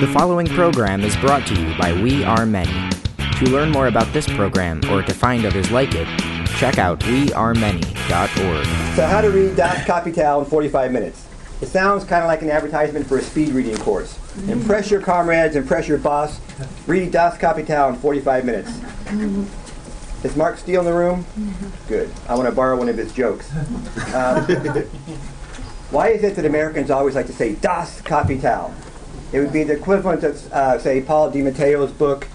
The following program is brought to you by We Are Many. To learn more about this program or to find others like it, check out wearemany.org. So how to read Das Kapital in 45 minutes. It sounds kind of like an advertisement for a speed reading course. Impress your comrades, impress your boss. Read Das Kapital in 45 minutes. Is Mark Steel in the room? Good. I want to borrow one of his jokes. Um, why is it that Americans always like to say Das Kapital? It would be the equivalent of, uh, say, Paul D'Amato's book,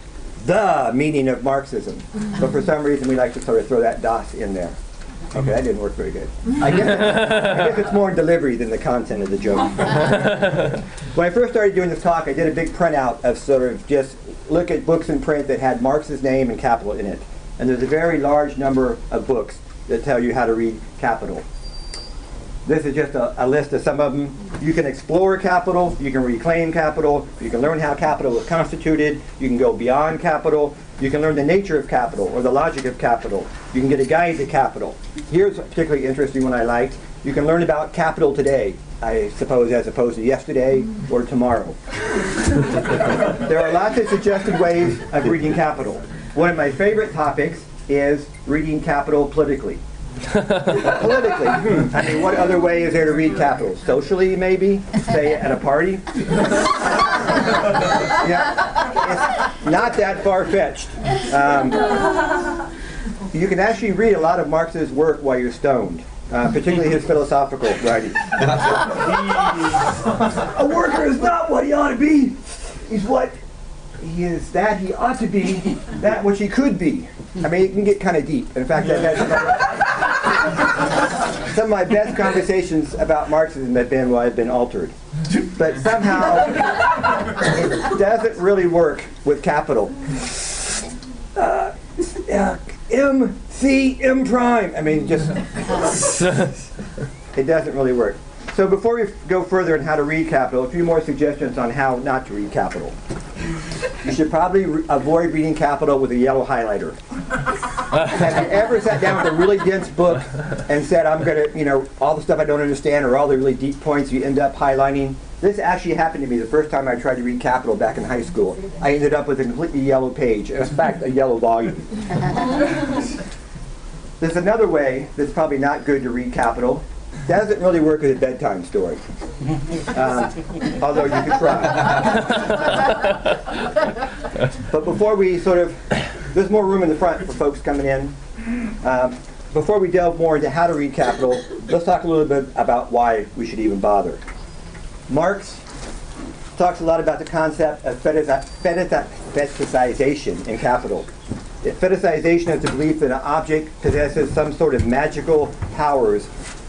The Meaning of Marxism. But for some reason, we like to sort of throw that Das in there. Okay, that didn't work very good. I guess, I guess it's more delivery than the content of the joke. when I first started doing this talk, I did a big printout of sort of just look at books in print that had Marx's name and capital in it. And there's a very large number of books that tell you how to read capital. This is just a, a, list of some of them. You can explore capital, you can reclaim capital, you can learn how capital is constituted, you can go beyond capital, you can learn the nature of capital or the logic of capital, you can get a guide to capital. Here's a particularly interesting one I liked. You can learn about capital today, I suppose, as opposed to yesterday or tomorrow. there are lots of suggested ways of reading capital. One of my favorite topics is reading capital politically. Politically, hmm. I mean, what other way is there to read capital? Socially, maybe? Say at a party? yeah, it's not that far fetched. Um, you can actually read a lot of Marx's work while you're stoned. Uh, particularly his philosophical writings. a worker is not what he ought to be. He's what he is that he ought to be, that which he could be. I mean, it can get kind of deep. In fact, I've had some of my best conversations about Marxism have been while I've been altered. But somehow, it doesn't really work with capital. Uh, uh, M, C, M prime. I mean, just, it doesn't really work. So before we go further on how to read capital, a few more suggestions on how not to read capital. You should probably re- avoid reading capital with a yellow highlighter. Have you ever sat down with a really dense book and said, I'm going to, you know, all the stuff I don't understand or all the really deep points you end up highlighting? This actually happened to me the first time I tried to read Capital back in high school. I ended up with a completely yellow page, in fact, a yellow volume. There's another way that's probably not good to read Capital. Doesn't really work as a bedtime story. Um, although you could try. but before we sort of, there's more room in the front for folks coming in. Um, before we delve more into how to read Capital, let's talk a little bit about why we should even bother. Marx talks a lot about the concept of fetishization in Capital. Fetishization is the belief that an object possesses some sort of magical powers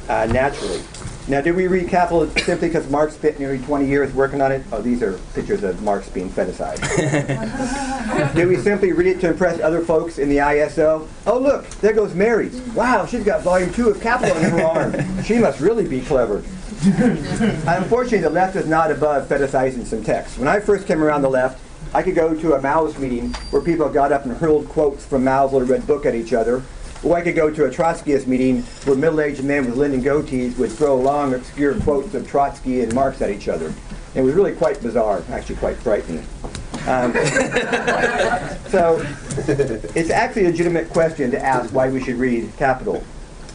uh, naturally. Now, did we read Capital simply because Marx spent nearly 20 years working on it? Oh, these are pictures of Marx being fetishized. did we simply read it to impress other folks in the ISO? Oh, look, there goes Mary. Wow, she's got volume two of Capital in her arm. She must really be clever. Unfortunately, the left is not above fetishizing some text. When I first came around the left, I could go to a Maoist meeting where people got up and hurled quotes from Mao's little red book at each other, or I could go to a Trotskyist meeting where middle-aged men with Lenin goatees would throw long, obscure quotes of Trotsky and Marx at each other. It was really quite bizarre, actually quite frightening. Um, so it's actually a legitimate question to ask why we should read Capital.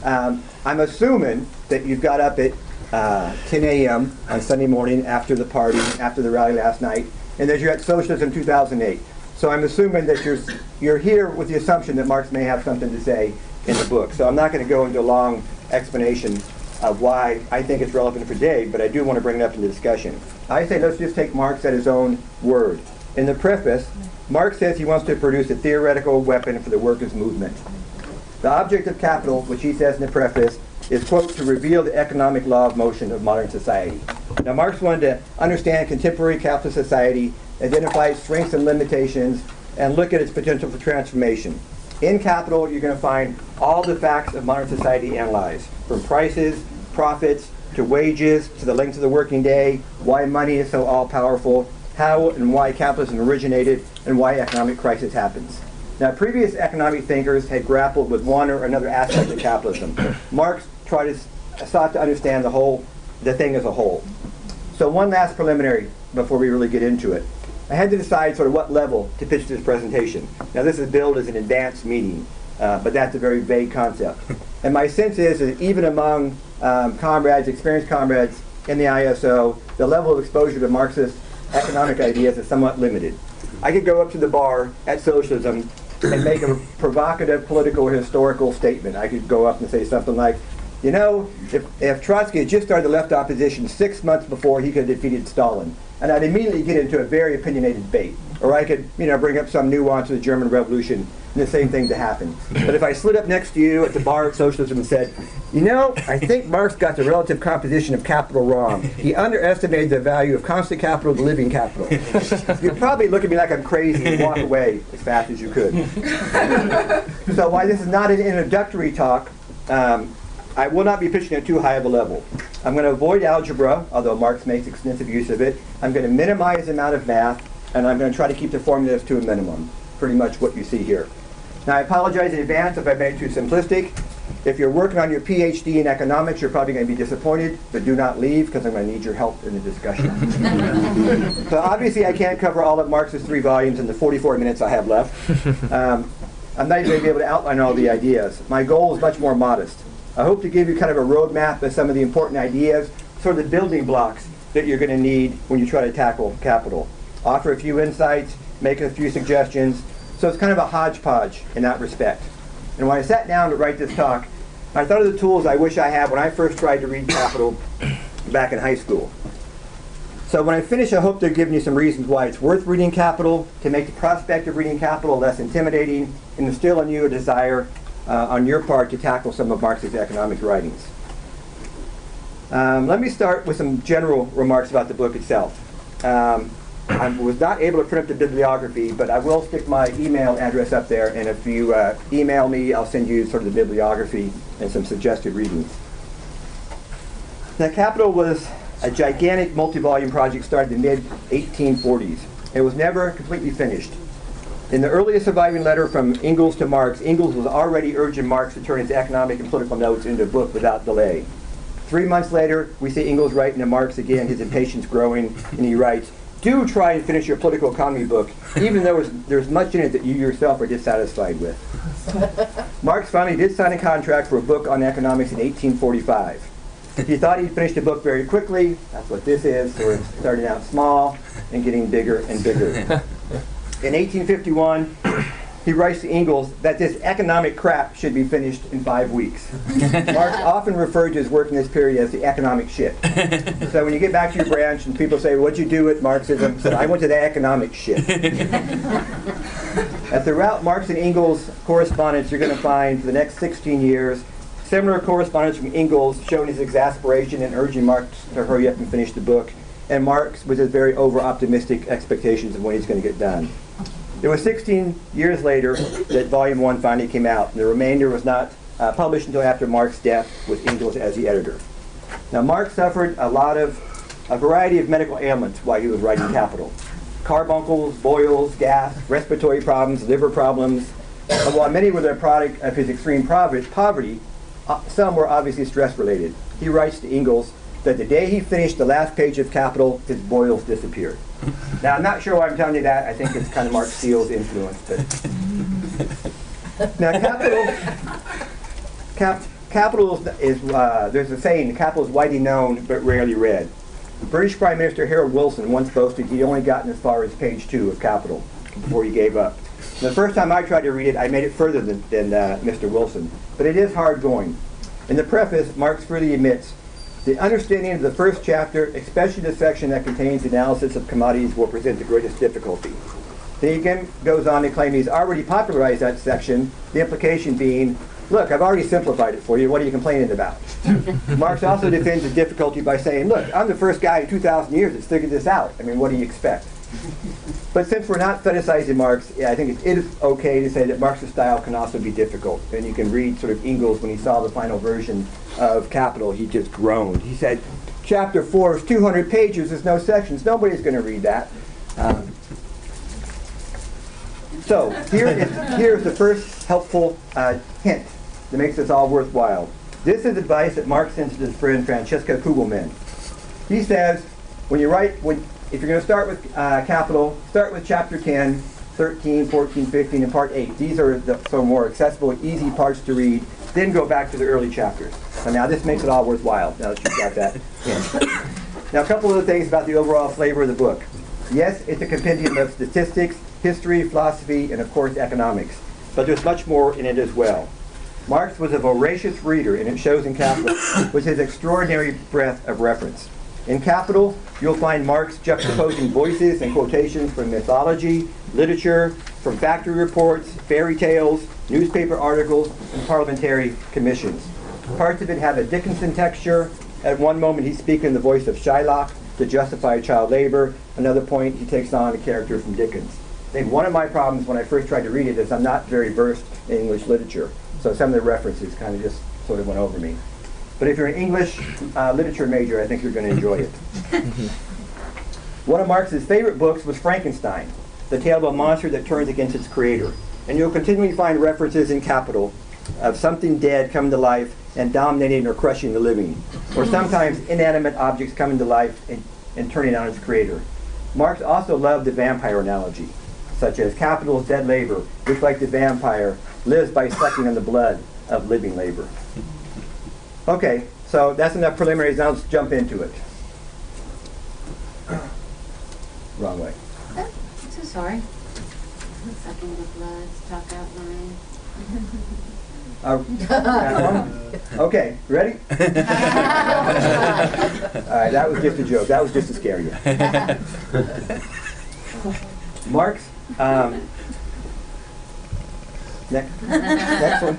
Um, I'm assuming that you've got up at uh, 10 a.m. on Sunday morning after the party, after the rally last night, and that you're at Socialism 2008. So I'm assuming that you're, you're here with the assumption that Marx may have something to say in the book. So I'm not going to go into a long explanation of why I think it's relevant for today, but I do want to bring it up in the discussion. I say let's just take Marx at his own word. In the preface, Marx says he wants to produce a theoretical weapon for the workers' movement. The object of capital, which he says in the preface, is, quote, to reveal the economic law of motion of modern society. Now, Marx wanted to understand contemporary capitalist society identify its strengths and limitations, and look at its potential for transformation. In Capital, you're going to find all the facts of modern society analyzed, from prices, profits, to wages, to the length of the working day, why money is so all-powerful, how and why capitalism originated, and why economic crisis happens. Now, previous economic thinkers had grappled with one or another aspect of capitalism. Marx tried to, start to understand the whole, the thing as a whole. So one last preliminary before we really get into it. I had to decide sort of what level to pitch this presentation. Now this is billed as an advanced meeting, uh, but that's a very vague concept. And my sense is that even among um, comrades, experienced comrades in the ISO, the level of exposure to Marxist economic ideas is somewhat limited. I could go up to the bar at socialism and make a provocative political or historical statement. I could go up and say something like, you know, if, if Trotsky had just started the left opposition six months before, he could have defeated Stalin. And I'd immediately get into a very opinionated debate. Or I could, you know, bring up some nuance of the German Revolution and the same thing to happen. But if I slid up next to you at the bar at socialism and said, you know, I think Marx got the relative composition of capital wrong. He underestimated the value of constant capital to living capital. You'd probably look at me like I'm crazy and walk away as fast as you could. so while this is not an introductory talk, um, I will not be pitching at too high of a level. I'm going to avoid algebra, although Marx makes extensive use of it. I'm going to minimize the amount of math, and I'm going to try to keep the formulas to a minimum, pretty much what you see here. Now, I apologize in advance if I made it too simplistic. If you're working on your PhD in economics, you're probably going to be disappointed, but do not leave because I'm going to need your help in the discussion. so obviously I can't cover all of Marx's three volumes in the 44 minutes I have left. Um, I'm not even going to be able to outline all the ideas. My goal is much more modest. I hope to give you kind of a roadmap of some of the important ideas, sort of the building blocks that you're going to need when you try to tackle capital. Offer a few insights, make a few suggestions. So it's kind of a hodgepodge in that respect. And when I sat down to write this talk, I thought of the tools I wish I had when I first tried to read Capital back in high school. So when I finish, I hope to give you some reasons why it's worth reading Capital, to make the prospect of reading Capital less intimidating, and instill in you a desire uh, on your part to tackle some of Marx's economic writings. Um, let me start with some general remarks about the book itself. Um, I was not able to print up the bibliography, but I will stick my email address up there, and if you uh, email me, I'll send you sort of the bibliography and some suggested readings. Now, Capital was a gigantic multi-volume project started in the mid-1840s. It was never completely finished. In the earliest surviving letter from Engels to Marx, Engels was already urging Marx to turn his economic and political notes into a book without delay. Three months later, we see Engels writing to Marx again, his impatience growing, and he writes, do try and finish your political economy book, even though there's, much in it that you yourself are dissatisfied with. Marx finally did sign a contract for a book on economics in 1845. He thought he'd finish the book very quickly. That's what this is. So we're starting out small and getting bigger and bigger. In 1851, he writes to Engels that this economic crap should be finished in five weeks. Marx often referred to his work in this period as the economic shit. So when you get back to your branch and people say, what'd you do with Marxism? Said, I went to the economic shit. and throughout Marx and Engels' correspondence, you're going to find for the next 16 years similar correspondence from Engels showing his exasperation and urging Marx to hurry up and finish the book, and Marx with his very over-optimistic expectations of when he's going to get done. It was 16 years later that Volume 1 finally came out. And the remainder was not uh, published until after Marx's death with Engels as the editor. Now, Marx suffered a lot of, a variety of medical ailments while he was writing Capital. Carbuncles, boils, gas, respiratory problems, liver problems. And while many were the product of his extreme poverty, uh, some were obviously stress-related. He writes to Engels that the day he finished the last page of Capital, his boils disappeared. Now, I'm not sure why I'm telling you that. I think it's kind of Mark Steel's influence. But now, capital, cap, capital is, uh, there's a saying, capital is widely known but rarely read. British Prime Minister Harold Wilson once boasted he'd only gotten as far as page two of Capital before he gave up. The first time I tried to read it, I made it further than, than uh, Mr. Wilson. But it is hard going. In the preface, Marx freely admits the understanding of the first chapter, especially the section that contains the analysis of commodities, will present the greatest difficulty. Then he again goes on to claim he's already popularized that section, the implication being, look, I've already simplified it for you, what are you complaining about? Marx also defends the difficulty by saying, look, I'm the first guy in 2,000 years that's figured this out. I mean, what do you expect? But since we're not fetishizing Marx, yeah, I think it is okay to say that Marx's style can also be difficult. And you can read sort of Engels when he saw the final version of Capital, he just groaned. He said, chapter 4 is 200 pages, there's no sections. Nobody's going to read that. Um, so here is, here's the first helpful uh, hint that makes this all worthwhile. This is advice that Marx sends to his friend Francesca Kugelmann. He says, when you write, when, if you're going to start with uh, capital, start with chapter 10, 13, 14, 15, and part 8. These are the so more accessible, easy parts to read. Then go back to the early chapters. So now this makes it all worthwhile, now that you've got that in. Now a couple of the things about the overall flavor of the book. Yes, it's a compendium of statistics, history, philosophy, and of course economics. But there's much more in it as well. Marx was a voracious reader, and it shows in Capital, with his extraordinary breadth of reference. In Capital, you'll find Marx juxtaposing voices and quotations from mythology, literature, from factory reports, fairy tales, newspaper articles, and parliamentary commissions. Parts of it have a Dickinson texture. At one moment, he's speaking the voice of Shylock to justify child labor. Another point, he takes on a character from Dickens. I think one of my problems when I first tried to read it is I'm not very versed in English literature. So some of the references kind of just sort of went over me. But if you're an English uh, literature major, I think you're going to enjoy it. One of Marx's favorite books was Frankenstein, the tale of a monster that turns against its creator. And you'll continually find references in Capital of something dead coming to life and dominating or crushing the living, or sometimes inanimate objects coming to life and, and turning on its creator. Marx also loved the vampire analogy, such as capital's dead labor, which, like the vampire, lives by sucking on the blood of living labor. Okay, so that's enough preliminaries. Now let's jump into it. Wrong way. Oh, I'm so sorry. Sucking the blood, talk out line. Uh, okay, ready? All right, that was just a joke. That was just to scare you. Marx. Um, next, next one.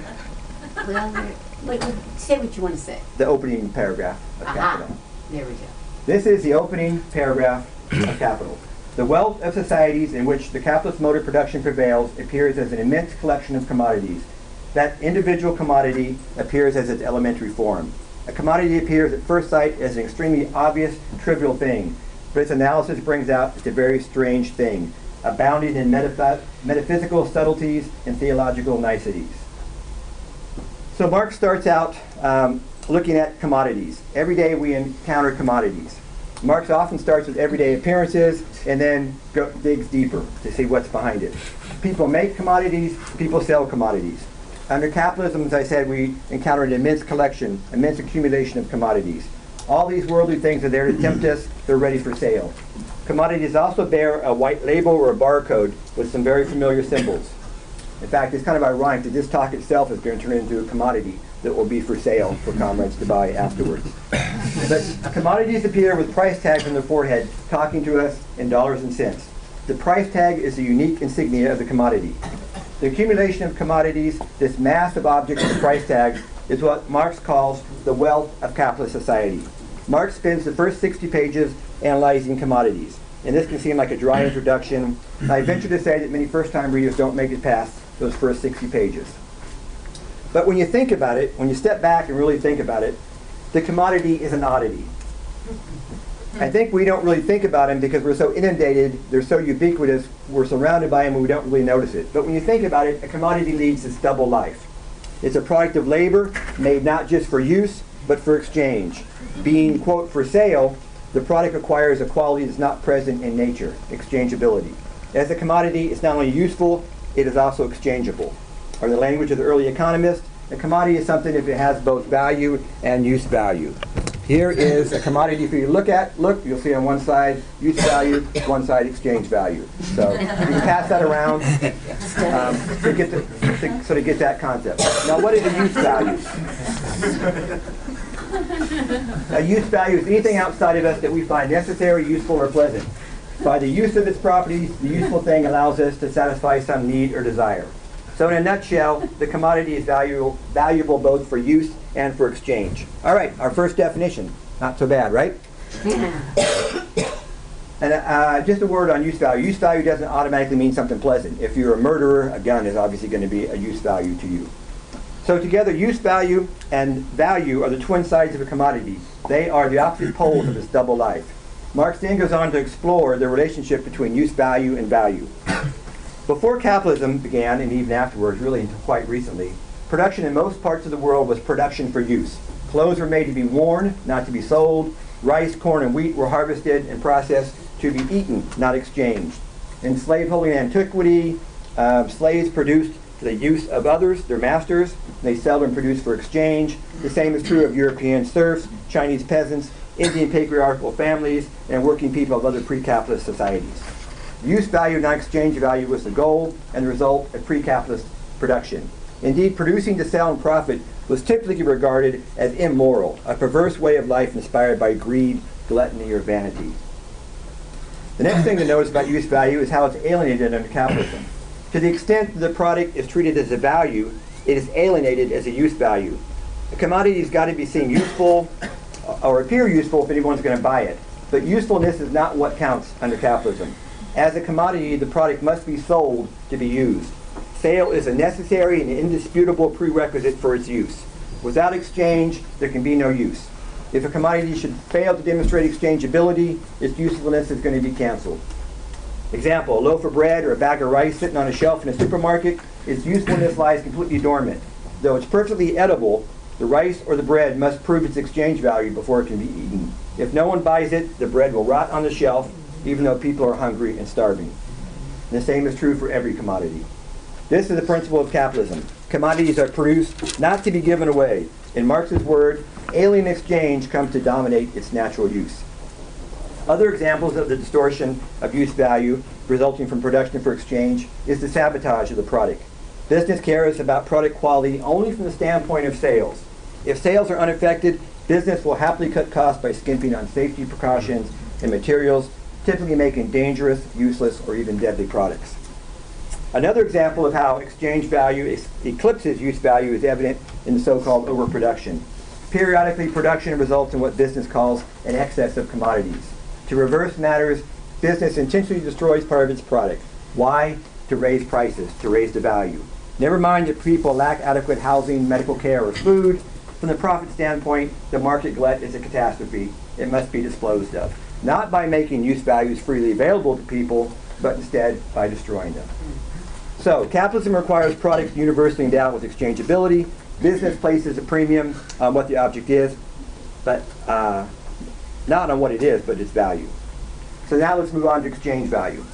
Well, wait, wait, say what you want to say. The opening paragraph of uh-huh. Aha, Capital. there we go. This is the opening paragraph of Capital. The wealth of societies in which the capitalist mode of production prevails appears as an immense collection of commodities. That individual commodity appears as its elementary form. A commodity appears at first sight as an extremely obvious, trivial thing, but its analysis brings out it's a very strange thing, abounding in metaph- metaphysical subtleties and theological niceties. So Marx starts out um, looking at commodities. Every day we encounter commodities. Marx often starts with everyday appearances and then go, digs deeper to see what's behind it. People make commodities, people sell commodities. Under capitalism, as I said, we encounter an immense collection, immense accumulation of commodities. All these worldly things are there to tempt us, they're ready for sale. Commodities also bear a white label or a barcode with some very familiar symbols. In fact, it's kind of ironic that this talk itself is going to turn into a commodity that will be for sale for comrades to buy afterwards. But commodities appear with price tags on their forehead, talking to us in dollars and cents. The price tag is a unique insignia of the commodity. The accumulation of commodities, this mass of objects with price tags, is what Marx calls the wealth of capitalist society. Marx spends the first 60 pages analyzing commodities. And this can seem like a dry introduction. I venture to say that many first-time readers don't make it past those first 60 pages. But when you think about it, when you step back and really think about it, the commodity is an oddity. I think we don't really think about them because we're so inundated, they're so ubiquitous, we're surrounded by them and we don't really notice it. But when you think about it, a commodity leads this double life. It's a product of labor made not just for use, but for exchange. Being, quote, for sale, the product acquires a quality that's not present in nature, exchangeability. As a commodity, it's not only useful, it is also exchangeable. Or the language of the early economists, a commodity is something if it has both value and use value. Here is a commodity for you to look at. Look, you'll see on one side use value, one side exchange value. So you can pass that around um, to get the, to, so to get that concept. Now, what is a use value? A use value is anything outside of us that we find necessary, useful, or pleasant. By the use of its properties, the useful thing allows us to satisfy some need or desire. So in a nutshell, the commodity is valuable, valuable both for use and for exchange. All right, our first definition. Not so bad, right? And uh, just a word on use value. Use value doesn't automatically mean something pleasant. If you're a murderer, a gun is obviously going to be a use value to you. So together, use value and value are the twin sides of a commodity. They are the opposite poles of this double life. Marx then goes on to explore the relationship between use value and value. Before capitalism began, and even afterwards, really quite recently, production in most parts of the world was production for use. Clothes were made to be worn, not to be sold. Rice, corn, and wheat were harvested and processed to be eaten, not exchanged. In slaveholding antiquity, uh, slaves produced for the use of others, their masters. They seldom produced for exchange. The same is true of European serfs, Chinese peasants, Indian patriarchal families, and working people of other pre-capitalist societies. Use value, not exchange value, was the goal and the result of pre-capitalist production. Indeed, producing to sell and profit was typically regarded as immoral, a perverse way of life inspired by greed, gluttony, or vanity. The next thing to notice about use value is how it's alienated under capitalism. To the extent that the product is treated as a value, it is alienated as a use value. A commodity has got to be seen useful or appear useful if anyone's going to buy it. But usefulness is not what counts under capitalism. As a commodity, the product must be sold to be used. Sale is a necessary and indisputable prerequisite for its use. Without exchange, there can be no use. If a commodity should fail to demonstrate exchangeability, its usefulness is going to be canceled. Example, a loaf of bread or a bag of rice sitting on a shelf in a supermarket, its usefulness lies completely dormant. Though it's perfectly edible, the rice or the bread must prove its exchange value before it can be eaten. If no one buys it, the bread will rot on the shelf, even though people are hungry and starving. And the same is true for every commodity. This is the principle of capitalism. Commodities are produced not to be given away. In Marx's word, alien exchange comes to dominate its natural use. Other examples of the distortion of use value resulting from production for exchange is the sabotage of the product. Business cares about product quality only from the standpoint of sales. If sales are unaffected, business will happily cut costs by skimping on safety precautions and materials, typically making dangerous, useless, or even deadly products. Another example of how exchange value eclipses use value is evident in the so-called overproduction. Periodically, production results in what business calls an excess of commodities. To reverse matters, business intentionally destroys part of its product. Why? To raise prices, to raise the value. Never mind that people lack adequate housing, medical care, or food. From the profit standpoint, the market glut is a catastrophe. It must be disposed of. Not by making use values freely available to people, but instead by destroying them. So, capitalism requires products universally endowed with exchangeability. Business places a premium on what the object is, but uh, not on what it is, but its value. So now let's move on to exchange value.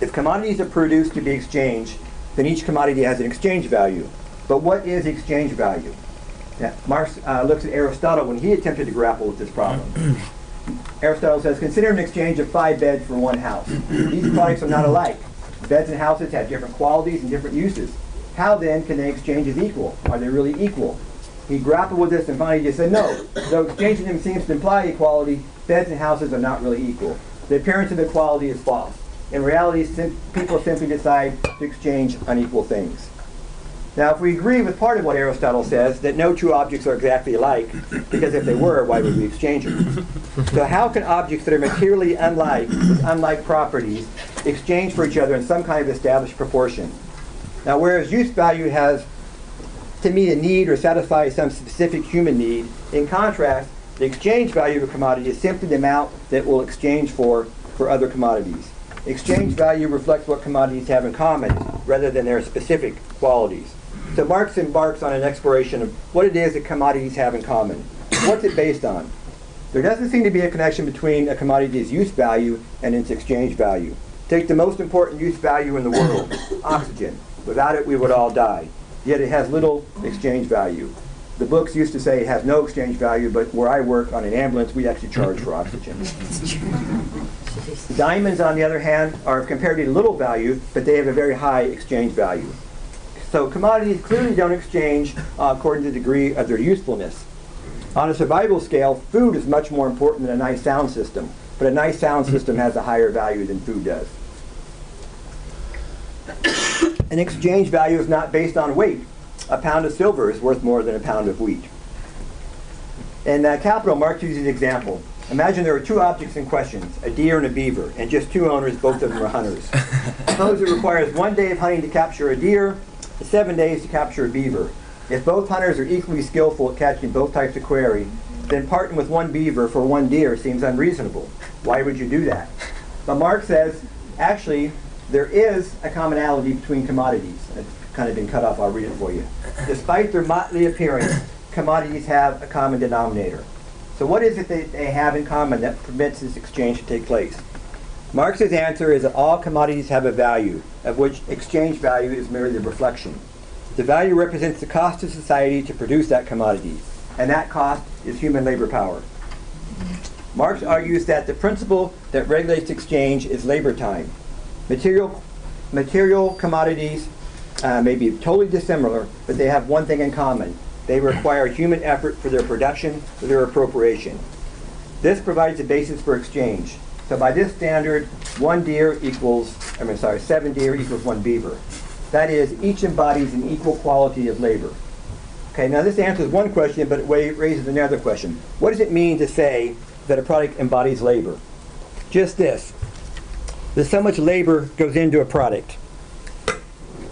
If commodities are produced to be exchanged, then each commodity has an exchange value. But what is exchange value? Now, Marx uh, looks at Aristotle when he attempted to grapple with this problem. Aristotle says, consider an exchange of five beds for one house. These products are not alike. Beds and houses have different qualities and different uses. How then can they exchange as equal? Are they really equal? He grappled with this and finally just said, no, though exchanging them seems to imply equality, beds and houses are not really equal. The appearance of equality is false. In reality, sim- people simply decide to exchange unequal things. Now, if we agree with part of what Aristotle says, that no two objects are exactly alike, because if they were, why would we exchange them? So how can objects that are materially unlike, with unlike properties, exchange for each other in some kind of established proportion? Now, whereas use value has to meet a need or satisfy some specific human need, in contrast, the exchange value of a commodity is simply the amount that will exchange for for other commodities. Exchange value reflects what commodities have in common rather than their specific qualities. So Marx embarks on an exploration of what it is that commodities have in common. What's it based on? There doesn't seem to be a connection between a commodity's use value and its exchange value. Take the most important use value in the world, oxygen. Without it, we would all die. Yet it has little exchange value. The books used to say it has no exchange value, but where I work on an ambulance, we actually charge for oxygen. Diamonds, on the other hand, are of comparatively little value, but they have a very high exchange value. So commodities clearly don't exchange uh, according to the degree of their usefulness. On a survival scale, food is much more important than a nice sound system, but a nice sound system has a higher value than food does. An exchange value is not based on weight. A pound of silver is worth more than a pound of wheat. In uh, Capital, Marx uses an example. Imagine there are two objects in question, a deer and a beaver, and just two owners, both of them are hunters. Suppose it requires one day of hunting to capture a deer, seven days to capture a beaver. If both hunters are equally skillful at catching both types of quarry, then parting with one beaver for one deer seems unreasonable. Why would you do that? But Marx says, actually, there is a commonality between commodities. It's kind of been cut off, I'll read it for you. Despite their motley appearance, commodities have a common denominator. So what is it that they have in common that permits this exchange to take place? Marx's answer is that all commodities have a value, of which exchange value is merely the reflection. The value represents the cost to society to produce that commodity, and that cost is human labor power. Marx argues that the principle that regulates exchange is labor time. Material, material commodities uh, may be totally dissimilar, but they have one thing in common. They require human effort for their production, for their appropriation. This provides a basis for exchange. So by this standard, one deer equals, I mean, sorry, seven deer equals one beaver. That is, each embodies an equal quality of labor. Okay, now this answers one question, but it raises another question. What does it mean to say that a product embodies labor? Just this. There's so much labor goes into a product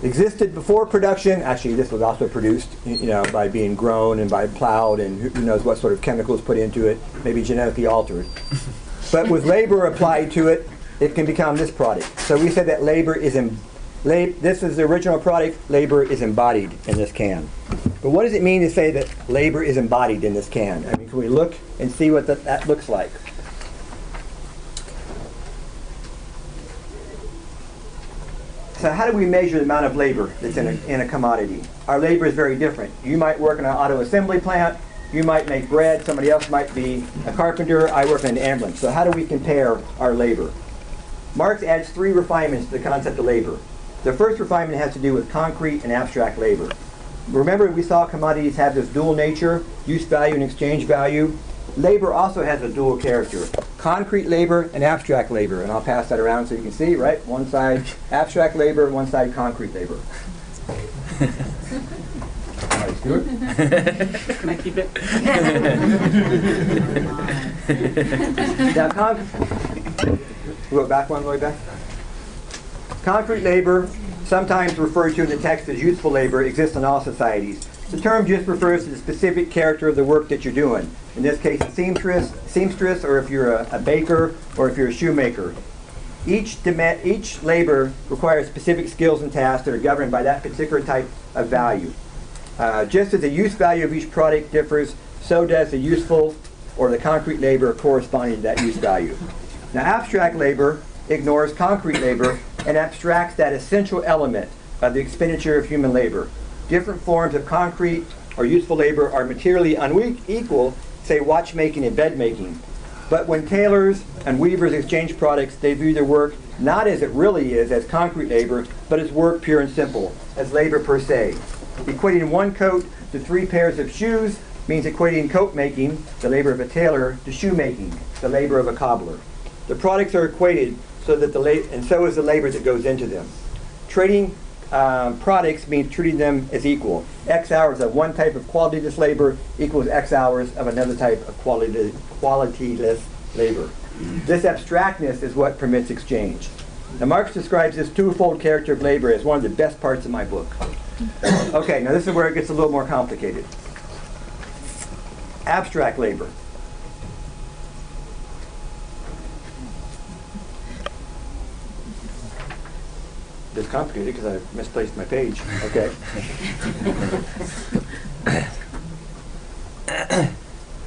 existed before production. Actually, this was also produced, you know, by being grown and by plowed, and who knows what sort of chemicals put into it, maybe genetically altered. but with labor applied to it, it can become this product. So we said that labor is in, lab, this is the original product. Labor is embodied in this can. But what does it mean to say that labor is embodied in this can? I mean, can we look and see what that, that looks like? So how do we measure the amount of labor that's in a, in a commodity? Our labor is very different. You might work in an auto assembly plant. You might make bread. Somebody else might be a carpenter. I work in an ambulance. So how do we compare our labor? Marx adds three refinements to the concept of labor. The first refinement has to do with concrete and abstract labor. Remember we saw commodities have this dual nature, use value and exchange value. Labor also has a dual character concrete labor and abstract labor. And I'll pass that around so you can see, right? One side abstract labor, one side concrete labor. Stuart? Can I keep it? now, con- go back one, way back. Concrete labor, sometimes referred to in the text as useful labor, exists in all societies. The term just refers to the specific character of the work that you're doing. In this case, a seamstress, seamstress or if you're a, a baker, or if you're a shoemaker. Each, each labor requires specific skills and tasks that are governed by that particular type of value. Uh, just as the use value of each product differs, so does the useful or the concrete labor corresponding to that use value. Now, abstract labor ignores concrete labor and abstracts that essential element of the expenditure of human labor different forms of concrete or useful labor are materially unequal, say watchmaking and bedmaking. But when tailors and weavers exchange products, they view their work not as it really is, as concrete labor, but as work pure and simple, as labor per se. Equating one coat to three pairs of shoes means equating coat making, the labor of a tailor, to shoemaking, the labor of a cobbler. The products are equated so that the and so is the labor that goes into them. Trading um, products means treating them as equal. X hours of one type of qualityless labor equals X hours of another type of quality, qualityless labor. This abstractness is what permits exchange. Now Marx describes this twofold character of labor as one of the best parts of my book. Okay, now this is where it gets a little more complicated. Abstract labor. It's complicated because I misplaced my page. Okay.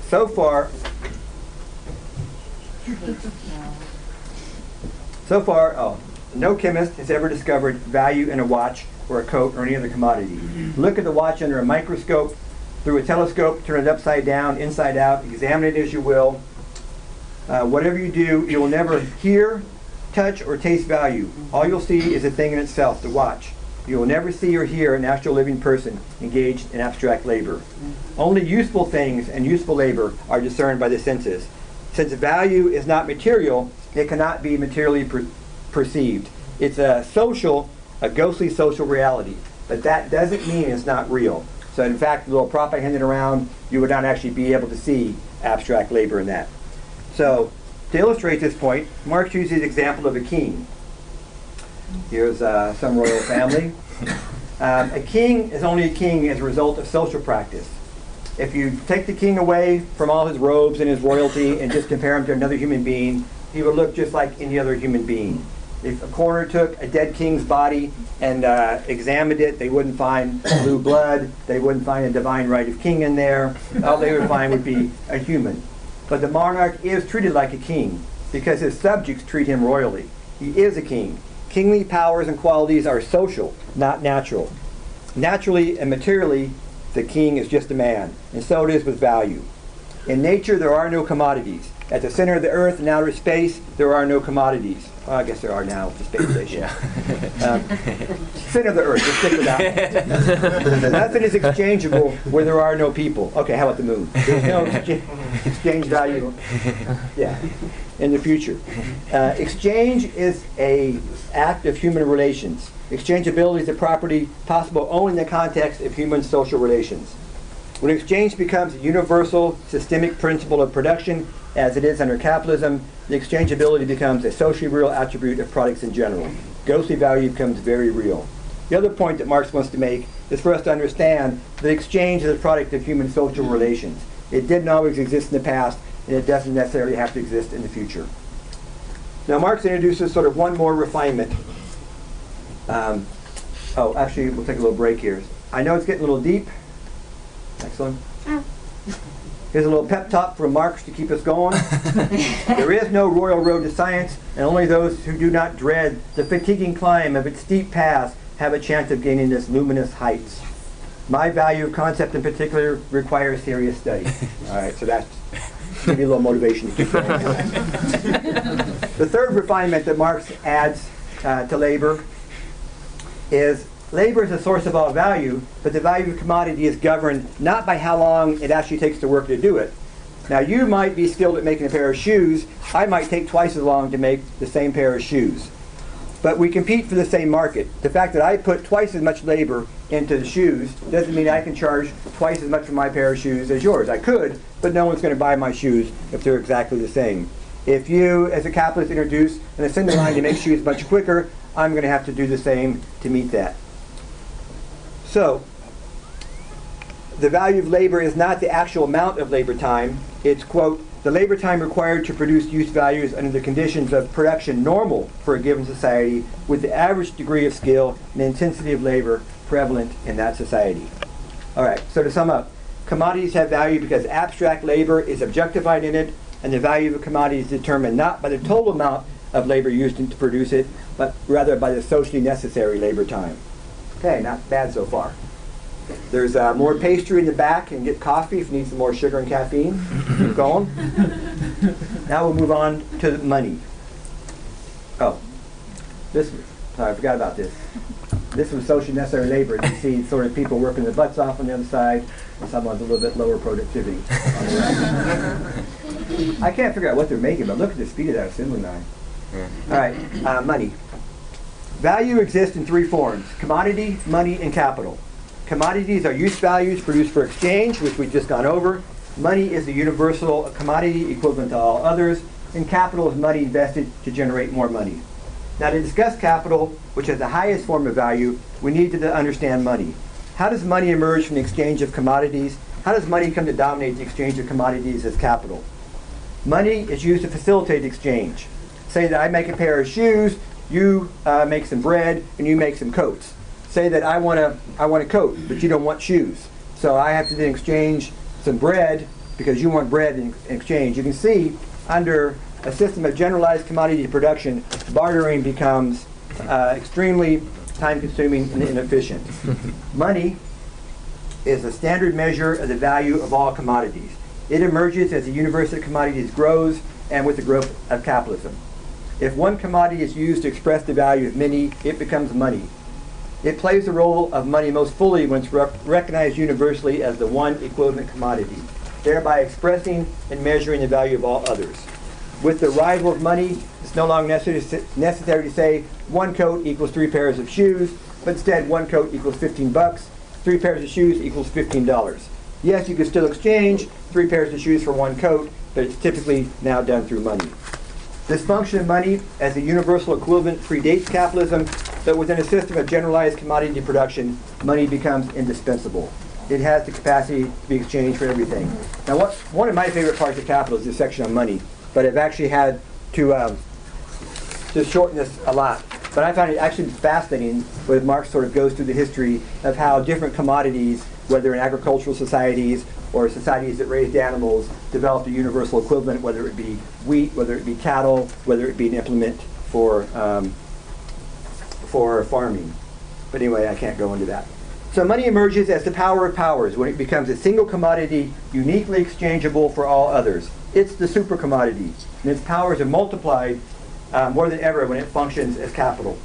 so far, so far, oh, no chemist has ever discovered value in a watch or a coat or any other commodity. Look at the watch under a microscope, through a telescope, turn it upside down, inside out, examine it as you will. Uh, whatever you do, you will never hear, touch, or taste value. All you'll see is a thing in itself, the watch. You will never see or hear an actual living person engaged in abstract labor. Only useful things and useful labor are discerned by the senses. Since value is not material, it cannot be materially per- perceived. It's a social, a ghostly social reality. But that doesn't mean it's not real. So in fact, the little prop I handed around, you would not actually be able to see abstract labor in that. So to illustrate this point, Marx uses the example of a king. Here's uh, some royal family. Um, a king is only a king as a result of social practice. If you take the king away from all his robes and his royalty and just compare him to another human being, he would look just like any other human being. If a coroner took a dead king's body and uh, examined it, they wouldn't find blue blood, they wouldn't find a divine right of king in there. All they would find would be a human. But the monarch is treated like a king because his subjects treat him royally. He is a king. Kingly powers and qualities are social, not natural. Naturally and materially, the king is just a man, and so it is with value. In nature, there are no commodities. At the center of the earth in outer space, there are no commodities. Well, I guess there are now at the space station. Um, center of the earth, let's stick with that. Nothing is exchangeable where there are no people. Okay, how about the moon? There's no excha- exchange value. Yeah, in the future. Uh, exchange is a act of human relations. Exchangeability is a property possible only in the context of human social relations. When exchange becomes a universal systemic principle of production, as it is under capitalism, the exchangeability becomes a socially real attribute of products in general. Ghostly value becomes very real. The other point that Marx wants to make is for us to understand that exchange is a product of human social relations. It didn't always exist in the past, and it doesn't necessarily have to exist in the future. Now, Marx introduces sort of one more refinement. Um, oh, actually, we'll take a little break here. I know it's getting a little deep. Next one. Here's a little pep talk from Marx to keep us going. there is no royal road to science, and only those who do not dread the fatiguing climb of its steep paths have a chance of gaining its luminous heights. My value of concept in particular requires serious study. All right, so that's give you a little motivation to keep going. the third refinement that Marx adds uh, to labor is labor is a source of all value, but the value of commodity is governed not by how long it actually takes to work to do it. Now, you might be skilled at making a pair of shoes. I might take twice as long to make the same pair of shoes. But we compete for the same market. The fact that I put twice as much labor into the shoes doesn't mean I can charge twice as much for my pair of shoes as yours. I could, but no one's going to buy my shoes if they're exactly the same. If you, as a capitalist, introduce an assembly line to make shoes much quicker, I'm going to have to do the same to meet that. So, the value of labor is not the actual amount of labor time. It's, quote, the labor time required to produce use values under the conditions of production normal for a given society with the average degree of skill and intensity of labor prevalent in that society. All right, so to sum up, commodities have value because abstract labor is objectified in it, and the value of a commodity is determined not by the total amount of labor used to produce it, but rather by the socially necessary labor time. Okay, not bad so far. There's uh, more pastry in the back and get coffee if you need some more sugar and caffeine. Keep going. now we'll move on to money. Oh, this, sorry, I forgot about this. This was socially necessary labor. You see sort of people working their butts off on the other side, and someone's a little bit lower productivity. I can't figure out what they're making, but look at the speed of that assembly line. All right, uh, money. Value exists in three forms, commodity, money, and capital. Commodities are use values produced for exchange, which we've just gone over. Money is the universal commodity equivalent to all others, and capital is money invested to generate more money. Now to discuss capital, which is the highest form of value, we need to understand money. How does money emerge from the exchange of commodities? How does money come to dominate the exchange of commodities as capital? Money is used to facilitate exchange. Say that I make a pair of shoes, you uh, make some bread, and you make some coats. Say that I want a, I want a coat, but you don't want shoes. So I have to then exchange some bread because you want bread in, exchange. You can see under a system of generalized commodity production, bartering becomes uh, extremely time-consuming and inefficient. Money is a standard measure of the value of all commodities. It emerges as the universe of commodities grows and with the growth of capitalism. If one commodity is used to express the value of many, it becomes money. It plays the role of money most fully when it's rec- recognized universally as the one equivalent commodity, thereby expressing and measuring the value of all others. With the arrival of money, it's no longer necessary, necessary to say one coat equals three pairs of shoes, but instead one coat equals 15 bucks, three pairs of shoes equals $15. Yes, you can still exchange three pairs of shoes for one coat, but it's typically now done through money. This function of money as a universal equivalent predates capitalism, but within a system of generalized commodity production, money becomes indispensable. It has the capacity to be exchanged for everything. Now, what, one of my favorite parts of capital is this section on money, but I've actually had to um, just shorten this a lot. But I found it actually fascinating when Marx sort of goes through the history of how different commodities, whether in agricultural societies or societies that raised animals developed a universal equivalent, whether it be wheat, whether it be cattle, whether it be an implement for, um, for farming. But anyway, I can't go into that. So money emerges as the power of powers when it becomes a single commodity uniquely exchangeable for all others. It's the super commodity, and its powers are multiplied uh, more than ever when it functions as capital.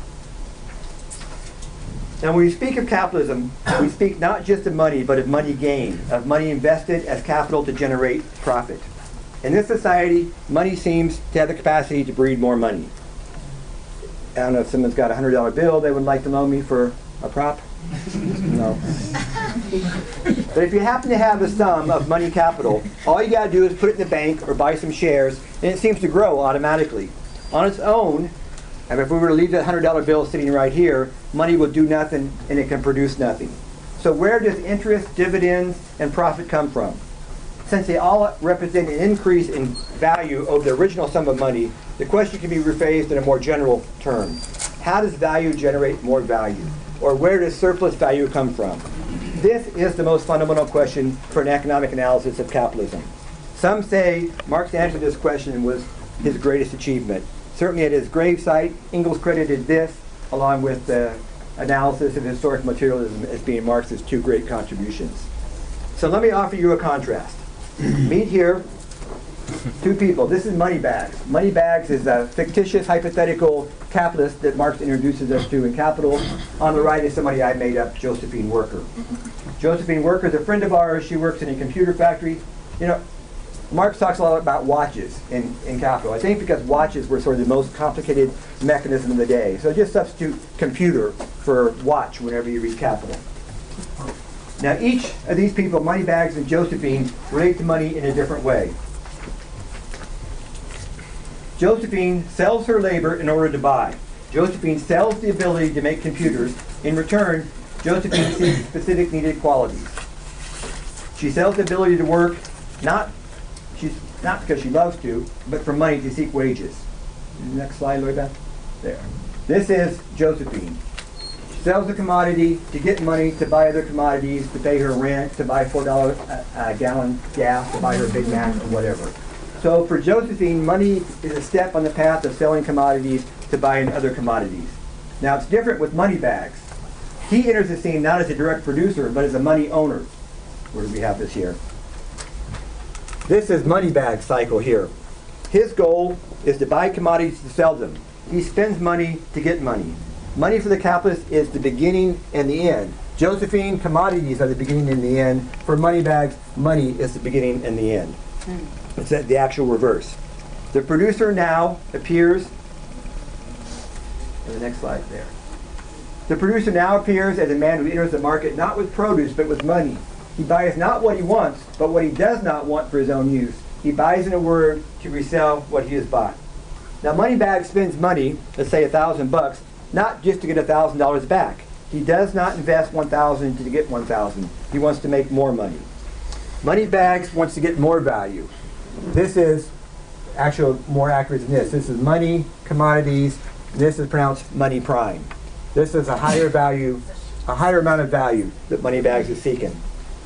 Now, when we speak of capitalism, we speak not just of money, but of money gain, of money invested as capital to generate profit. In this society, money seems to have the capacity to breed more money. I don't know if someone's got a hundred dollar bill they would like to loan me for a prop. No. But if you happen to have a sum of money capital, all you got to do is put it in the bank or buy some shares, and it seems to grow automatically. On its own, and if we were to leave that hundred dollar bill sitting right here, money will do nothing and it can produce nothing. So where does interest, dividends, and profit come from? Since they all represent an increase in value over the original sum of money, the question can be rephrased in a more general term. How does value generate more value? Or where does surplus value come from? This is the most fundamental question for an economic analysis of capitalism. Some say Marx's answer to this question was his greatest achievement. Certainly at his gravesite, Engels credited this, along with the analysis of historic materialism, as being Marx's two great contributions. So let me offer you a contrast. Meet here two people. This is Moneybags. Moneybags is a fictitious hypothetical capitalist that Marx introduces us to in Capital. On the right is somebody I made up, Josephine Worker. Josephine Worker is a friend of ours. She works in a computer factory. You know, Marx talks a lot about watches in, in Capital. I think because watches were sort of the most complicated mechanism of the day. So just substitute computer for watch whenever you read Capital. Now each of these people, Moneybags and Josephine, relate to money in a different way. Josephine sells her labor in order to buy. Josephine sells the ability to make computers. In return, Josephine seeks specific needed qualities. She sells the ability to work, not not because she loves to, but for money to seek wages. Next slide, Lloyd Beth. There. This is Josephine. She sells a commodity to get money to buy other commodities, to pay her rent, to buy four dollar a, a gallon gas, to buy her Big Mac or whatever. So for Josephine, money is a step on the path of selling commodities to buying other commodities. Now it's different with money bags. He enters the scene not as a direct producer, but as a money owner. Where do we have this here? This is Moneybag cycle here. His goal is to buy commodities to sell them. He spends money to get money. Money for the capitalist is the beginning and the end. Josephine, commodities are the beginning and the end. For money Moneybags, money is the beginning and the end. Hmm. It's the actual reverse. The producer now appears, in the next slide there. The producer now appears as a man who enters the market not with produce but with money. He buys not what he wants, but what he does not want for his own use. He buys, in a word, to resell what he has bought. Now, Moneybag spends money, let's say a thousand bucks, not just to get a thousand dollars back. He does not invest one thousand to get one thousand. He wants to make more money. Moneybags wants to get more value. This is actually more accurate than this. This is money, commodities. This is pronounced money prime. This is a higher value, a higher amount of value that Moneybags is seeking.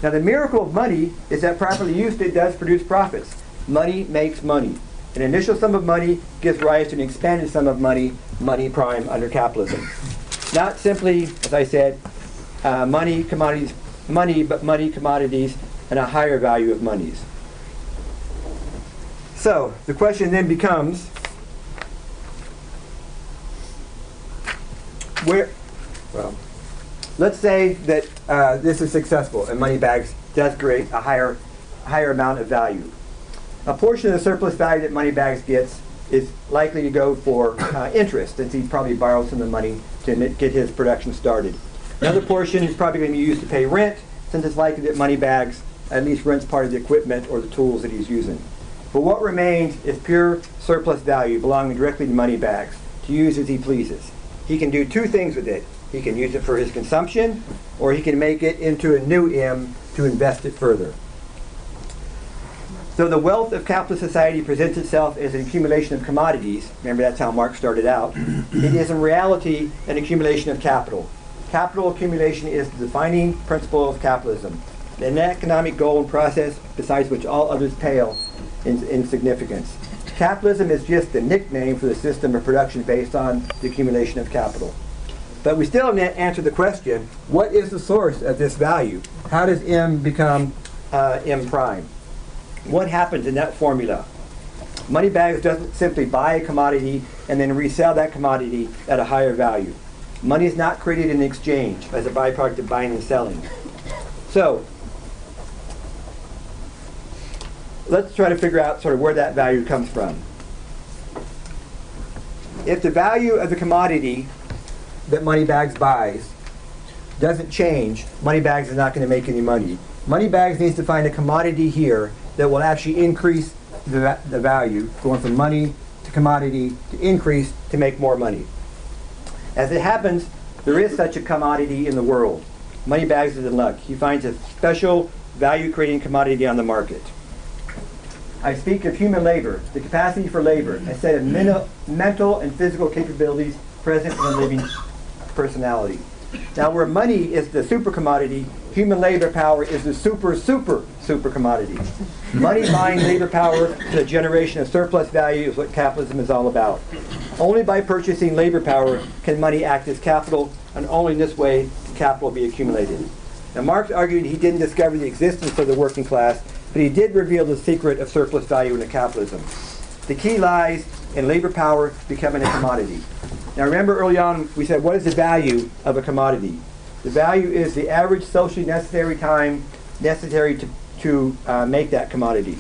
Now the miracle of money is that properly used it does produce profits. Money makes money. An initial sum of money gives rise to an expanded sum of money, money prime under capitalism. Not simply, as I said, uh, money, commodities, money, but money, commodities, and a higher value of monies. So the question then becomes, where, well, let's say that uh, this is successful and Moneybags does create a higher, higher amount of value. A portion of the surplus value that Moneybags gets is likely to go for uh, interest, since he probably borrowed some of the money to get his production started. Another portion is probably going to be used to pay rent, since it's likely that Moneybags at least rents part of the equipment or the tools that he's using. But what remains is pure surplus value belonging directly to Moneybags to use as he pleases. He can do two things with it. He can use it for his consumption, or he can make it into a new M to invest it further. So the wealth of capitalist society presents itself as an accumulation of commodities. Remember, that's how Marx started out. it is in reality an accumulation of capital. Capital accumulation is the defining principle of capitalism. an economic goal and process besides which all others pale in, in significance. Capitalism is just the nickname for the system of production based on the accumulation of capital. But we still haven't answered the question, what is the source of this value? How does M become uh, M prime? What happens in that formula? Money Moneybags doesn't simply buy a commodity and then resell that commodity at a higher value. Money is not created in exchange as a byproduct of buying and selling. So, let's try to figure out sort of where that value comes from. If the value of the commodity that Moneybags buys doesn't change, Moneybags is not going to make any money. Moneybags needs to find a commodity here that will actually increase the, the value, going from money to commodity to increase to make more money. As it happens, there is such a commodity in the world. Moneybags is in luck. He finds a special value-creating commodity on the market. I speak of human labor, the capacity for labor, a set of mental and physical capabilities present in a living personality. Now, where money is the super commodity, human labor power is the super, super, super commodity. Money buying labor power to the generation of surplus value is what capitalism is all about. Only by purchasing labor power can money act as capital, and only in this way can capital be accumulated. Now, Marx argued he didn't discover the existence of the working class, but he did reveal the secret of surplus value in capitalism. The key lies in labor power becoming a commodity. Now remember early on we said what is the value of a commodity? The value is the average socially necessary time necessary to, to uh, make that commodity.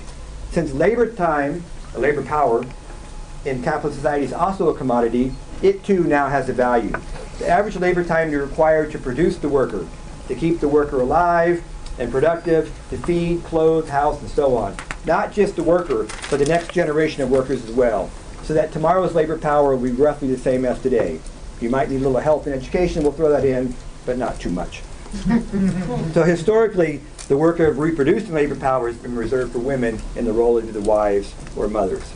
Since labor time, labor power, in capitalist society is also a commodity, it too now has a value. The average labor time required to produce the worker, to keep the worker alive and productive, to feed, clothe, house, and so on. Not just the worker, but the next generation of workers as well so that tomorrow's labor power will be roughly the same as today. You might need a little help in education, we'll throw that in, but not too much. so historically, the work of reproducing labor power has been reserved for women in the role of the wives or mothers.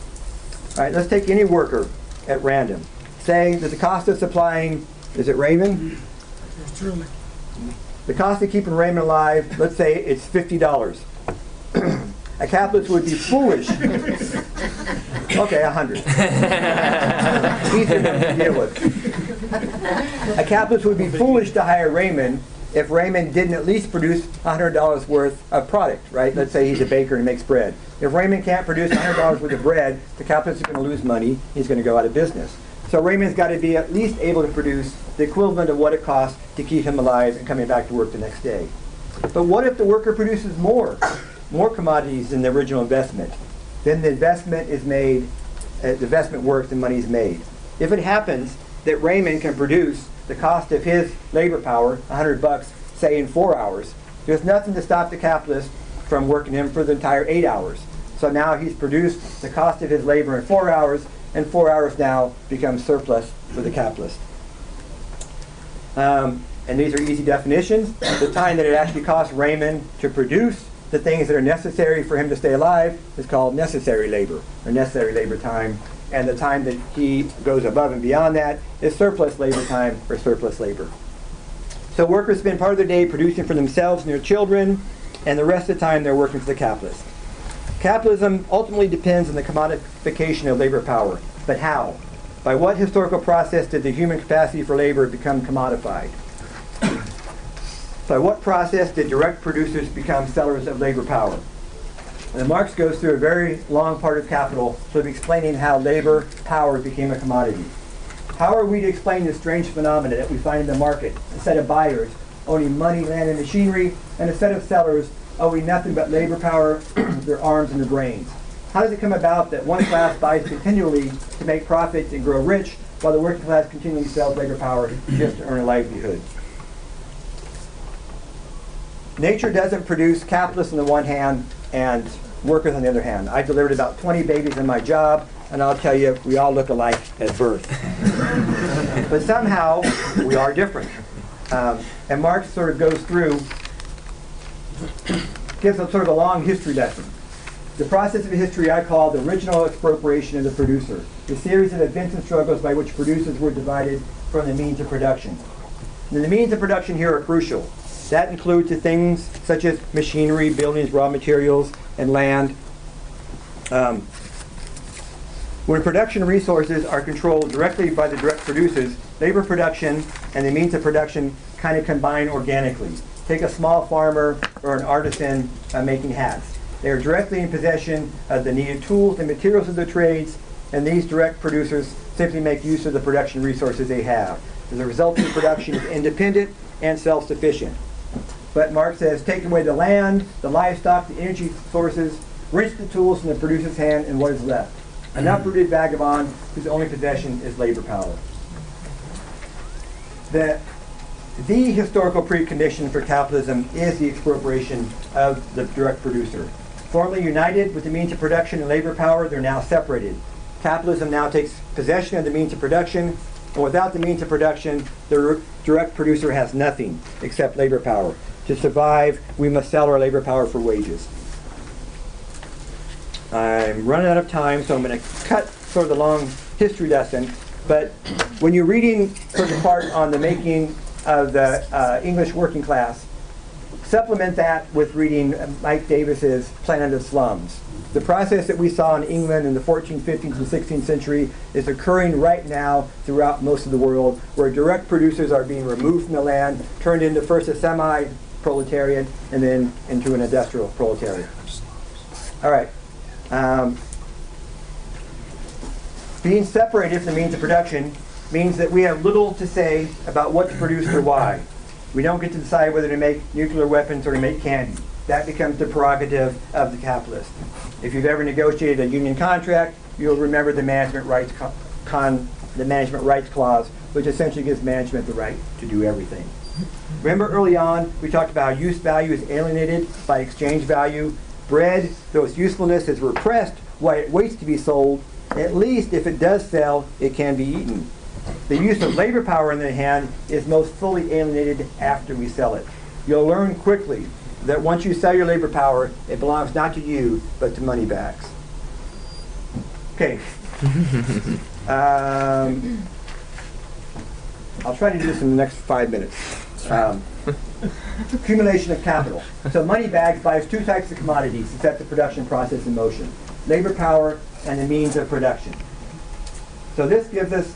All right, let's take any worker at random. Say that the cost of supplying, is it Raymond? The cost of keeping Raymond alive, let's say it's $50. a capitalist would be foolish Okay, a hundred. Easier to deal with. A capitalist would be foolish to hire Raymond if Raymond didn't at least produce $100 worth of product, right? Let's say he's a baker and makes bread. If Raymond can't produce $100 worth of bread, the capitalist is going to lose money. He's going to go out of business. So Raymond's got to be at least able to produce the equivalent of what it costs to keep him alive and coming back to work the next day. But what if the worker produces more, more commodities than the original investment? Then the investment is made, uh, the investment works and money is made. If it happens that Raymond can produce the cost of his labor power, 100 bucks, say in four hours, there's nothing to stop the capitalist from working him for the entire eight hours. So now he's produced the cost of his labor in four hours, and four hours now becomes surplus for the capitalist. Um, and these are easy definitions. The time that it actually costs Raymond to produce the things that are necessary for him to stay alive is called necessary labor, or necessary labor time. And the time that he goes above and beyond that is surplus labor time or surplus labor. So workers spend part of their day producing for themselves and their children, and the rest of the time they're working for the capitalist. Capitalism ultimately depends on the commodification of labor power. But how? By what historical process did the human capacity for labor become commodified? By what process did direct producers become sellers of labor power? And Marx goes through a very long part of Capital sort of explaining how labor power became a commodity. How are we to explain this strange phenomenon that we find in the market? A set of buyers owning money, land, and machinery, and a set of sellers owing nothing but labor power, their arms, and their brains. How does it come about that one class buys continually to make profits and grow rich, while the working class continually sells labor power just to earn a livelihood? Nature doesn't produce capitalists on the one hand and workers on the other hand. I delivered about 20 babies in my job, and I'll tell you, we all look alike at birth. but somehow, we are different. Um, and Marx sort of goes through, gives a sort of a long history lesson. The process of history I call the original expropriation of the producer, the series of events and struggles by which producers were divided from the means of production. And the means of production here are crucial. That includes the things such as machinery, buildings, raw materials, and land. Um, when production resources are controlled directly by the direct producers, labor production and the means of production kind of combine organically. Take a small farmer or an artisan uh, making hats. They are directly in possession of the needed tools and materials of their trades, and these direct producers simply make use of the production resources they have. As a result, The production is independent and self-sufficient. But Marx says, take away the land, the livestock, the energy sources, wrench the tools from the producer's hand, and what is left? An uprooted vagabond whose only possession is labor power. The, the historical precondition for capitalism is the expropriation of the direct producer. Formerly united with the means of production and labor power, they're now separated. Capitalism now takes possession of the means of production, and without the means of production, the direct producer has nothing except labor power. To survive, we must sell our labor power for wages. I'm running out of time, so I'm going to cut sort of the long history lesson. But when you're reading sort of part on the making of the uh, English working class, supplement that with reading Mike Davis's Planet of Slums. The process that we saw in England in the 14th, 15th, and 16th century is occurring right now throughout most of the world, where direct producers are being removed from the land, turned into first a semi-proletariat, and then into an industrial proletariat. All right. Um, being separated from the means of production means that we have little to say about what to produce or why. We don't get to decide whether to make nuclear weapons or to make candy. That becomes the prerogative of the capitalist. If you've ever negotiated a union contract, you'll remember the management rights con the management rights clause, which essentially gives management the right to do everything. Remember early on, we talked about use value is alienated by exchange value. Bread, though its usefulness is repressed while it waits to be sold, at least if it does sell, it can be eaten. The use of labor power in the hand is most fully alienated after we sell it. You'll learn quickly that once you sell your labor power, it belongs not to you, but to money bags. Okay. um, I'll try to do this in the next five minutes. Um, accumulation of capital. So money bags buys two types of commodities to set the production process in motion. Labor power and the means of production. So this gives us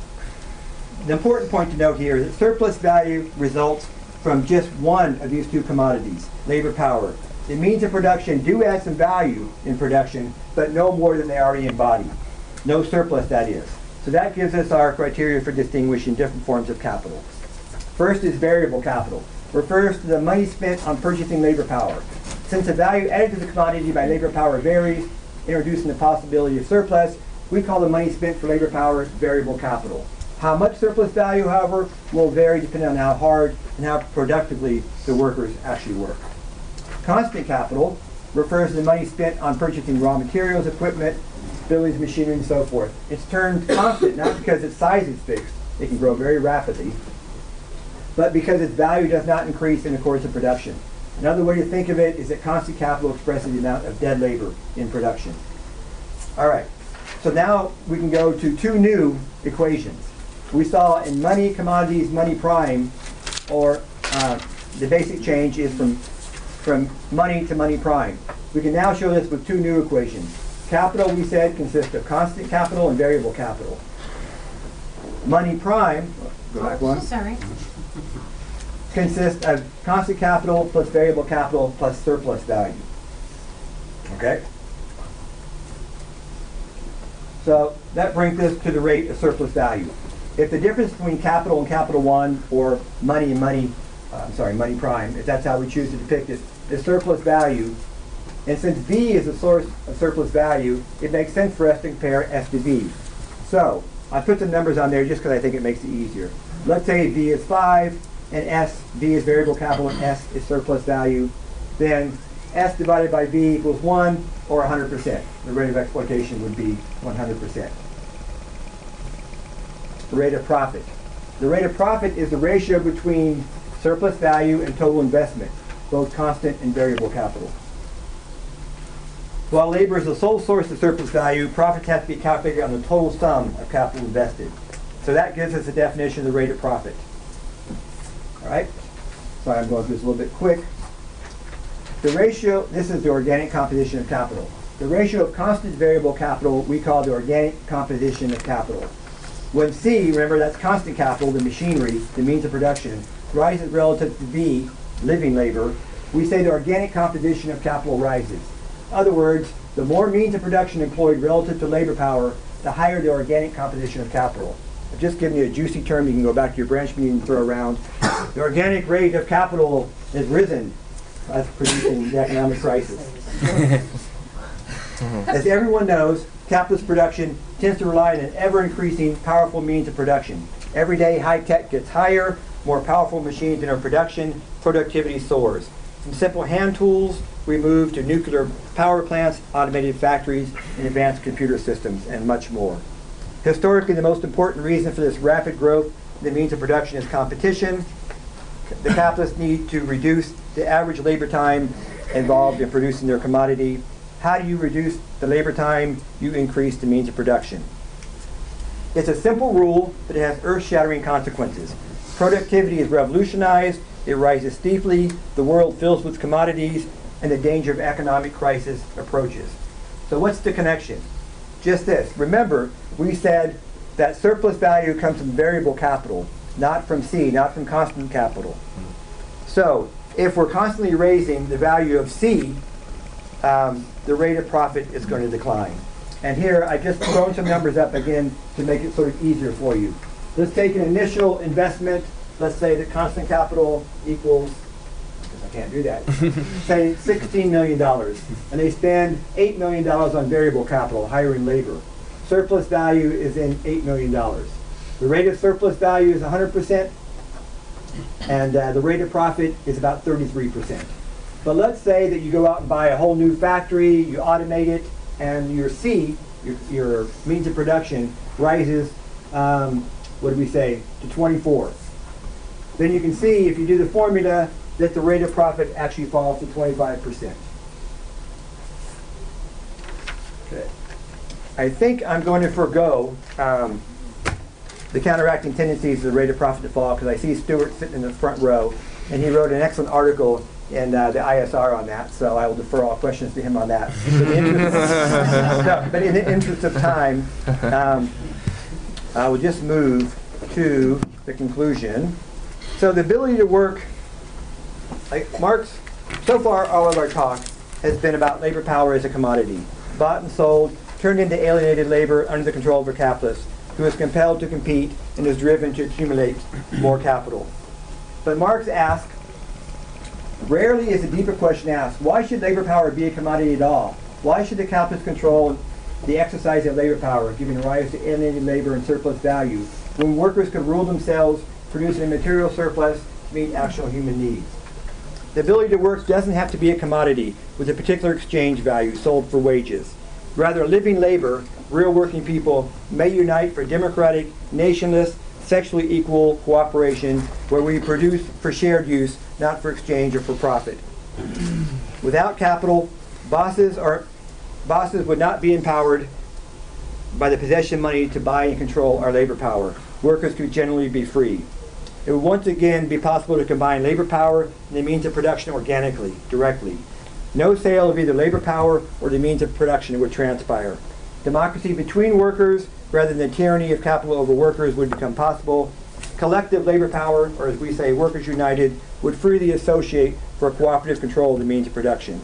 the important point to note here is that surplus value results from just one of these two commodities, labor power. The means of production do add some value in production, but no more than they already embody. No surplus, that is. So that gives us our criteria for distinguishing different forms of capital. First is variable capital. Refers to the money spent on purchasing labor power. Since the value added to the commodity by labor power varies, introducing the possibility of surplus, we call the money spent for labor power variable capital. How much surplus value, however, will vary depending on how hard and how productively the workers actually work. Constant capital refers to the money spent on purchasing raw materials, equipment, buildings, machinery, and so forth. It's termed constant not because its size is fixed, it can grow very rapidly, but because its value does not increase in the course of production. Another way to think of it is that constant capital expresses the amount of dead labor in production. All right, so now we can go to two new equations we saw in money, commodities, money prime, or uh, the basic change is from, from money to money prime. We can now show this with two new equations. Capital, we said, consists of constant capital and variable capital. Money prime, go back one, Sorry. Consists of constant capital plus variable capital plus surplus value. Okay? So that brings us to the rate of surplus value if the difference between capital and capital one or money and money, uh, I'm sorry, money prime, if that's how we choose to depict it, is surplus value, and since V is the source of surplus value, it makes sense for us to compare S to V. So, I put some numbers on there just because I think it makes it easier. Let's say V is 5, and S, V is variable capital, and S is surplus value. Then S divided by V equals 1 or 100%. The rate of exploitation would be 100% the rate of profit. The rate of profit is the ratio between surplus value and total investment, both constant and variable capital. While labor is the sole source of surplus value, profits have to be calculated on the total sum of capital invested. So that gives us a definition of the rate of profit. All right? Sorry, I'm going through this a little bit quick. The ratio, this is the organic composition of capital. The ratio of constant variable capital we call the organic composition of capital. When C, remember that's constant capital, the machinery, the means of production, rises relative to V, living labor, we say the organic composition of capital rises. In other words, the more means of production employed relative to labor power, the higher the organic composition of capital. I've just given you a juicy term you can go back to your branch meeting and throw around. The organic rate of capital has risen as producing the economic crisis. As everyone knows, capitalist production tends to rely on an ever-increasing powerful means of production. Every day, high tech gets higher, more powerful machines enter production, productivity soars. From simple hand tools, we move to nuclear power plants, automated factories, and advanced computer systems, and much more. Historically, the most important reason for this rapid growth in the means of production is competition. The capitalists need to reduce the average labor time involved in producing their commodity. How do you reduce the labor time? You increase the means of production. It's a simple rule, but it has earth-shattering consequences. Productivity is revolutionized, it rises steeply, the world fills with commodities, and the danger of economic crisis approaches. So what's the connection? Just this. Remember, we said that surplus value comes from variable capital, not from C, not from constant capital. So if we're constantly raising the value of C, um, the rate of profit is going to decline. And here, I've just thrown some numbers up again to make it sort of easier for you. Let's take an initial investment. Let's say that constant capital equals, because I can't do that, say $16 million. And they spend $8 million on variable capital, hiring labor. Surplus value is in $8 million. The rate of surplus value is 100%, and uh, the rate of profit is about 33%. But let's say that you go out and buy a whole new factory, you automate it, and your C, your, your means of production, rises, um, what do we say, to 24. Then you can see, if you do the formula, that the rate of profit actually falls to 25%. Okay. I think I'm going to forego um, the counteracting tendencies of the rate of profit to fall because I see Stuart sitting in the front row, and he wrote an excellent article in uh, the ISR on that, so I will defer all questions to him on that. But, in the interest, no, but in the interest of time, um, I will just move to the conclusion. So the ability to work, like Mark's, so far all of our talk has been about labor power as a commodity, bought and sold, turned into alienated labor under the control of a capitalist who is compelled to compete and is driven to accumulate more capital. But Marx asked, rarely is a deeper question asked, why should labor power be a commodity at all? Why should the capitalist control the exercise of labor power, giving rise to alienated labor and surplus value, when workers could rule themselves, producing a material surplus to meet actual human needs? The ability to work doesn't have to be a commodity with a particular exchange value sold for wages. Rather, living labor, real working people, may unite for democratic, nationless, sexually equal cooperation where we produce for shared use, not for exchange or for profit. Without capital, bosses are bosses would not be empowered by the possession money to buy and control our labor power. Workers could generally be free. It would once again be possible to combine labor power and the means of production organically, directly. No sale of either labor power or the means of production would transpire. Democracy between workers rather than the tyranny of capital over workers would become possible. Collective labor power, or as we say, workers united, would freely associate for cooperative control of the means of production.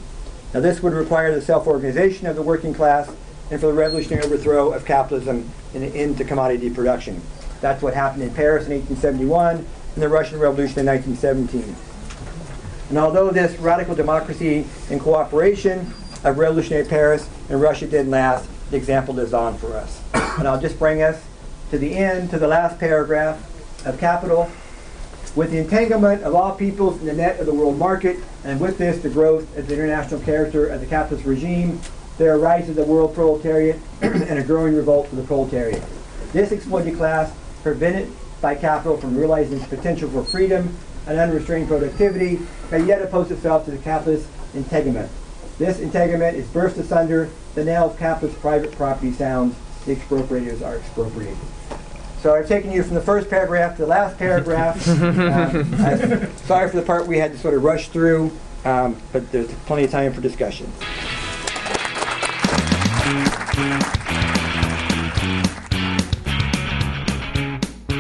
Now this would require the self-organization of the working class and for the revolutionary overthrow of capitalism in, into commodity production. That's what happened in Paris in 1871 and the Russian Revolution in 1917. And although this radical democracy and cooperation of revolutionary Paris and Russia didn't last, the example lives on for us. And I'll just bring us to the end, to the last paragraph of Capital. With the entanglement of all peoples in the net of the world market, and with this the growth of the international character of the capitalist regime, there arises a world proletariat and a growing revolt for the proletariat. This exploited class, prevented by capital from realizing its potential for freedom and unrestrained productivity, may yet oppose itself to the capitalist integument. This integument is burst asunder, the knell of capitalist private property sounds, the expropriators are expropriated. So I've taken you from the first paragraph to the last paragraph. Um, sorry for the part we had to sort of rush through, um, but there's plenty of time for discussion.